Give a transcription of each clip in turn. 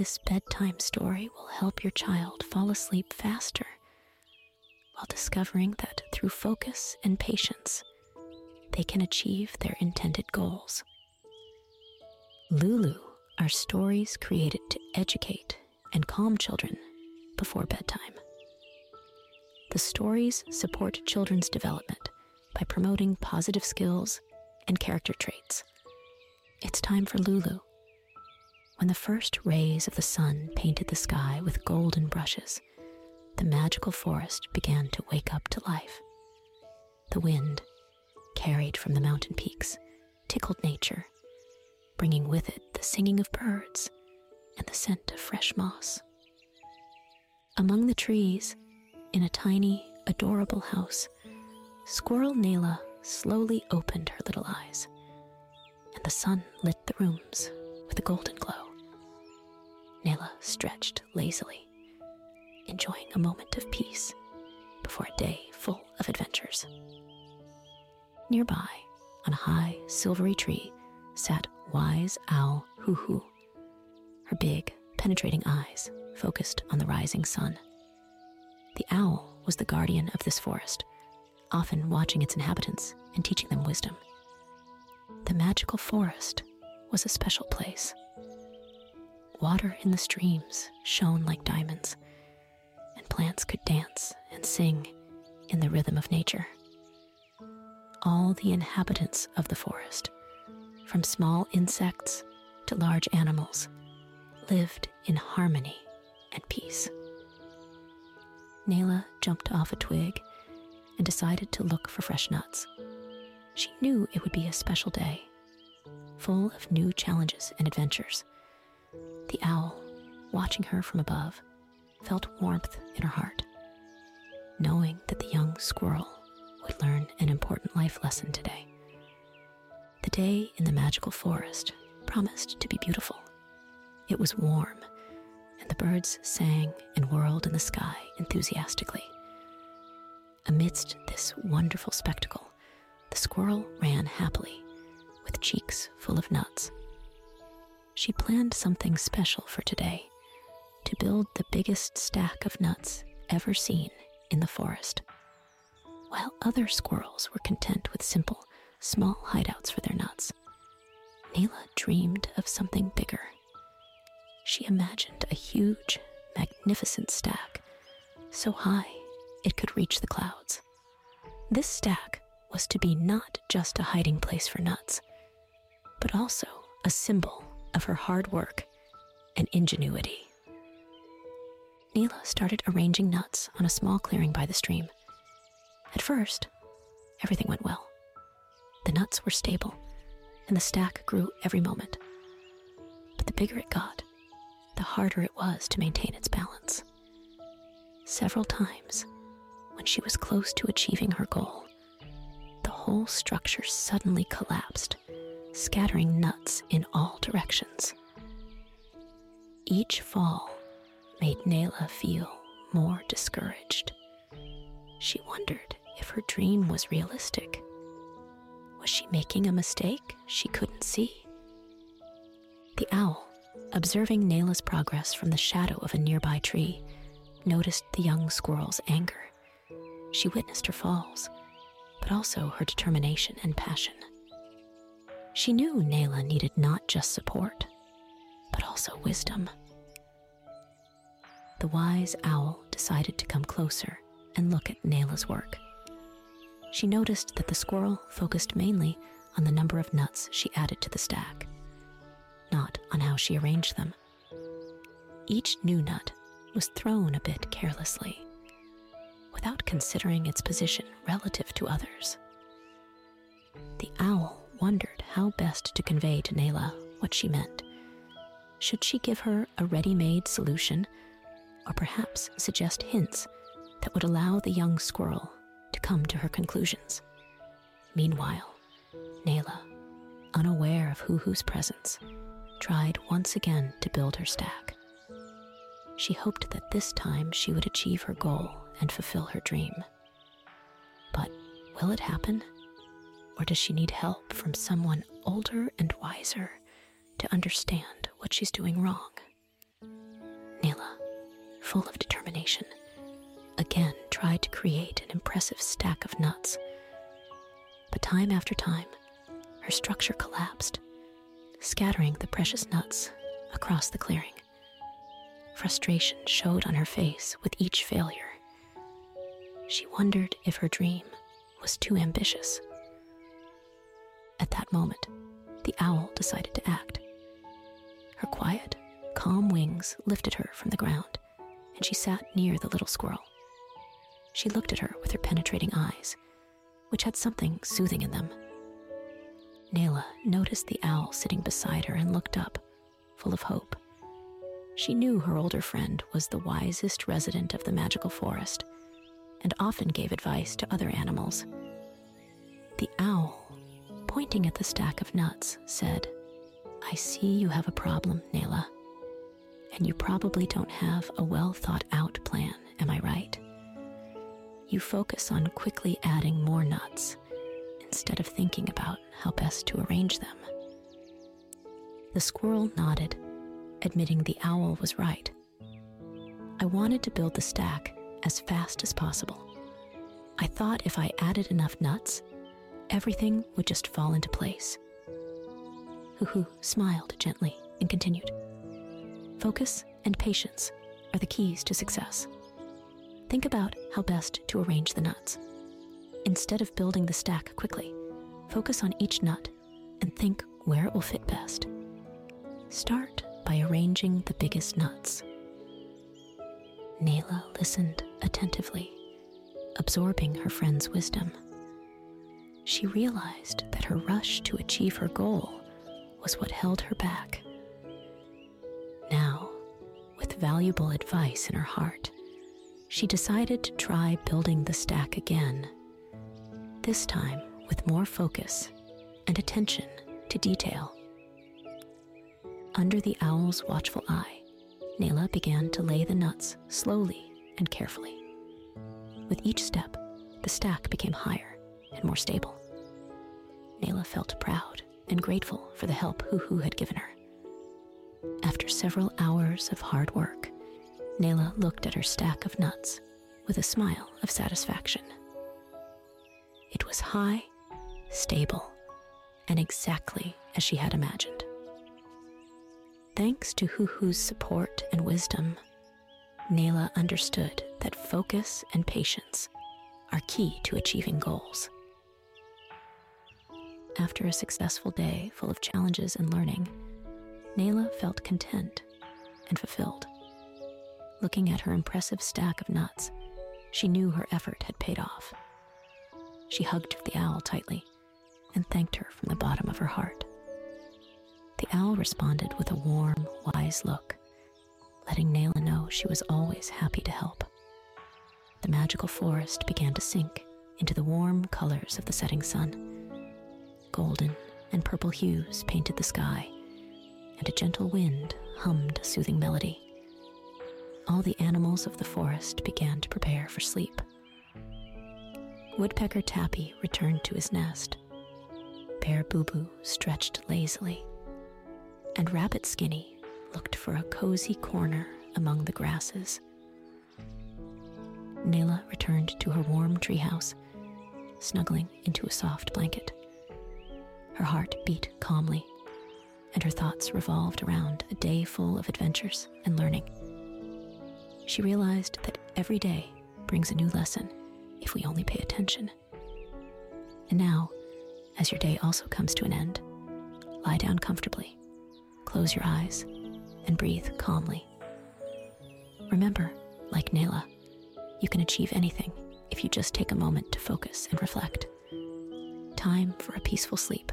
This bedtime story will help your child fall asleep faster while discovering that through focus and patience, they can achieve their intended goals. Lulu are stories created to educate and calm children before bedtime. The stories support children's development by promoting positive skills and character traits. It's time for Lulu. When the first rays of the sun painted the sky with golden brushes, the magical forest began to wake up to life. The wind, carried from the mountain peaks, tickled nature, bringing with it the singing of birds and the scent of fresh moss. Among the trees, in a tiny, adorable house, Squirrel Nela slowly opened her little eyes, and the sun lit the rooms with a golden glow. Nela stretched lazily, enjoying a moment of peace before a day full of adventures. Nearby, on a high, silvery tree, sat wise owl Huhu, her big, penetrating eyes focused on the rising sun. The owl was the guardian of this forest, often watching its inhabitants and teaching them wisdom. The magical forest was a special place. Water in the streams shone like diamonds, and plants could dance and sing in the rhythm of nature. All the inhabitants of the forest, from small insects to large animals, lived in harmony and peace. Nela jumped off a twig and decided to look for fresh nuts. She knew it would be a special day, full of new challenges and adventures. The owl, watching her from above, felt warmth in her heart, knowing that the young squirrel would learn an important life lesson today. The day in the magical forest promised to be beautiful. It was warm, and the birds sang and whirled in the sky enthusiastically. Amidst this wonderful spectacle, the squirrel ran happily, with cheeks full of nuts. She planned something special for today to build the biggest stack of nuts ever seen in the forest. While other squirrels were content with simple, small hideouts for their nuts, Nela dreamed of something bigger. She imagined a huge, magnificent stack, so high it could reach the clouds. This stack was to be not just a hiding place for nuts, but also a symbol of her hard work and ingenuity. Nela started arranging nuts on a small clearing by the stream. At first, everything went well. The nuts were stable, and the stack grew every moment. But the bigger it got, the harder it was to maintain its balance. Several times, when she was close to achieving her goal, the whole structure suddenly collapsed, scattering nuts in all directions. Each fall made Nela feel more discouraged. She wondered if her dream was realistic. Was she making a mistake she couldn't see? The owl, observing Nela's progress from the shadow of a nearby tree, noticed the young squirrel's anger. She witnessed her falls, but also her determination and passion. She knew Nela needed not just support, but also wisdom the wise owl decided to come closer and look at Nela's work. She noticed that the squirrel focused mainly on the number of nuts she added to the stack, not on how she arranged them. Each new nut was thrown a bit carelessly, without considering its position relative to others. The owl wondered how best to convey to Nela what she meant. Should she give her a ready made solution or perhaps suggest hints that would allow the young squirrel to come to her conclusions. Meanwhile, Nela, unaware of Huhu's presence, tried once again to build her stack. She hoped that this time she would achieve her goal and fulfill her dream. But will it happen? Or does she need help from someone older and wiser to understand what she's doing wrong? Nela, full of determination, again tried to create an impressive stack of nuts. But time after time, her structure collapsed, scattering the precious nuts across the clearing. Frustration showed on her face with each failure. She wondered if her dream was too ambitious. At that moment, the owl decided to act. Her quiet, calm wings lifted her from the ground, and she sat near the little squirrel. She looked at her with her penetrating eyes, which had something soothing in them. Nela noticed the owl sitting beside her and looked up, full of hope. She knew her older friend was the wisest resident of the magical forest and often gave advice to other animals. The owl, pointing at the stack of nuts, said, I see you have a problem, Nela. And you probably don't have a well thought out plan, am I right? You focus on quickly adding more nuts instead of thinking about how best to arrange them. The squirrel nodded, admitting the owl was right. I wanted to build the stack as fast as possible. I thought if I added enough nuts, everything would just fall into place. Hoo smiled gently and continued Focus and patience are the keys to success. Think about how best to arrange the nuts. Instead of building the stack quickly, focus on each nut and think where it will fit best. Start by arranging the biggest nuts. Nela listened attentively, absorbing her friend's wisdom. She realized that her rush to achieve her goal was what held her back. Now, with valuable advice in her heart, she decided to try building the stack again, this time with more focus and attention to detail. Under the owl's watchful eye, Nela began to lay the nuts slowly and carefully. With each step, the stack became higher and more stable. Nela felt proud and grateful for the help Huhu had given her. After several hours of hard work, Nela looked at her stack of nuts with a smile of satisfaction. It was high, stable, and exactly as she had imagined. Thanks to Huhu's support and wisdom, Nela understood that focus and patience are key to achieving goals. After a successful day full of challenges and learning, Nela felt content and fulfilled. Looking at her impressive stack of nuts, she knew her effort had paid off. She hugged the owl tightly and thanked her from the bottom of her heart. The owl responded with a warm, wise look, letting Nela know she was always happy to help. The magical forest began to sink into the warm colors of the setting sun. Golden and purple hues painted the sky, and a gentle wind hummed a soothing melody. All the animals of the forest began to prepare for sleep. Woodpecker Tappy returned to his nest. Bear Boo Boo stretched lazily, and Rabbit Skinny looked for a cozy corner among the grasses. Nela returned to her warm treehouse, snuggling into a soft blanket. Her heart beat calmly and her thoughts revolved around a day full of adventures and learning. She realized that every day brings a new lesson if we only pay attention. And now, as your day also comes to an end, lie down comfortably, close your eyes, and breathe calmly. Remember, like Nela, you can achieve anything if you just take a moment to focus and reflect. Time for a peaceful sleep.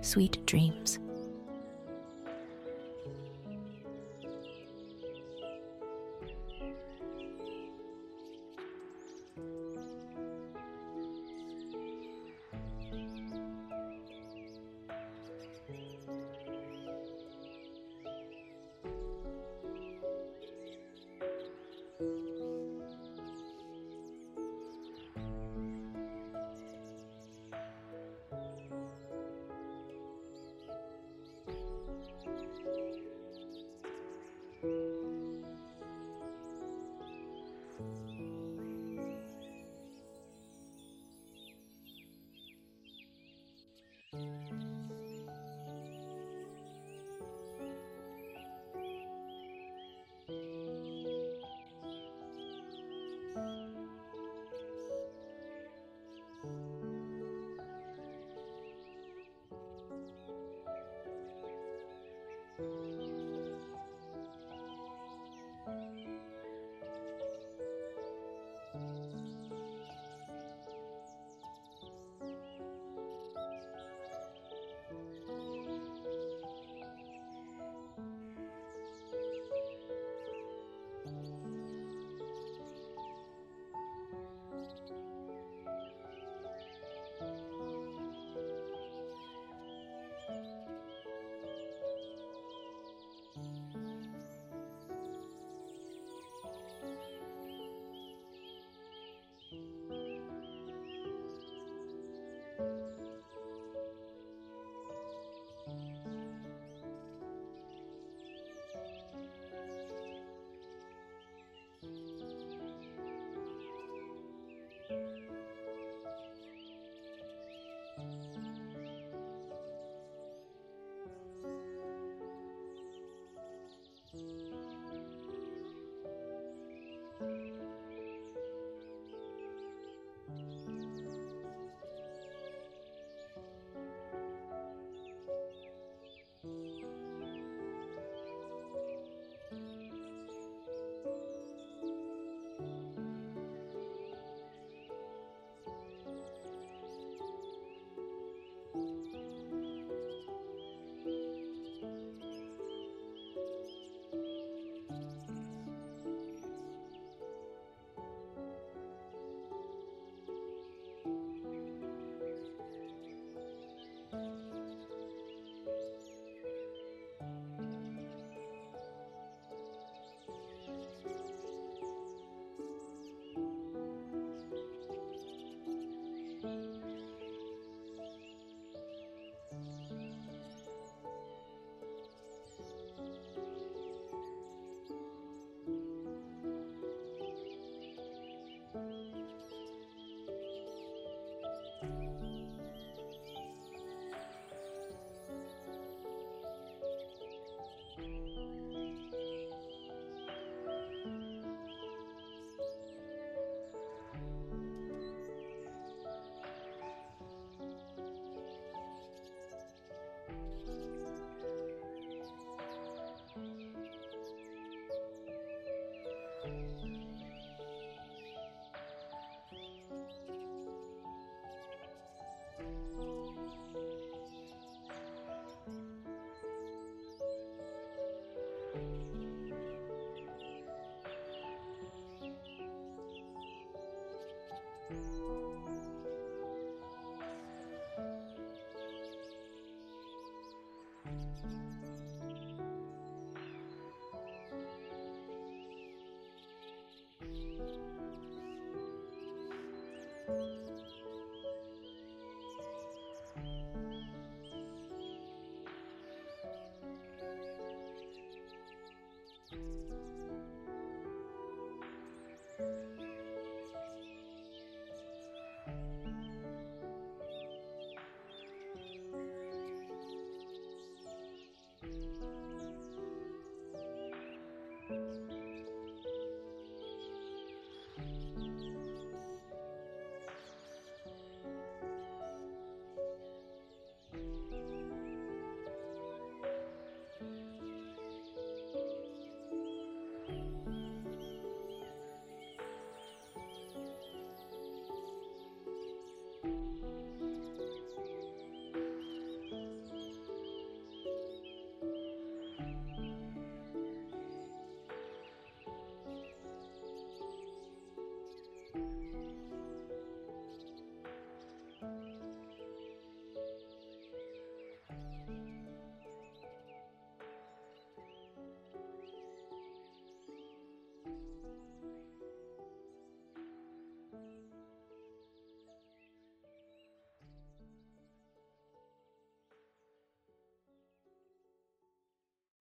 Sweet dreams